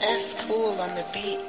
That's cool on the beat.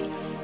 mean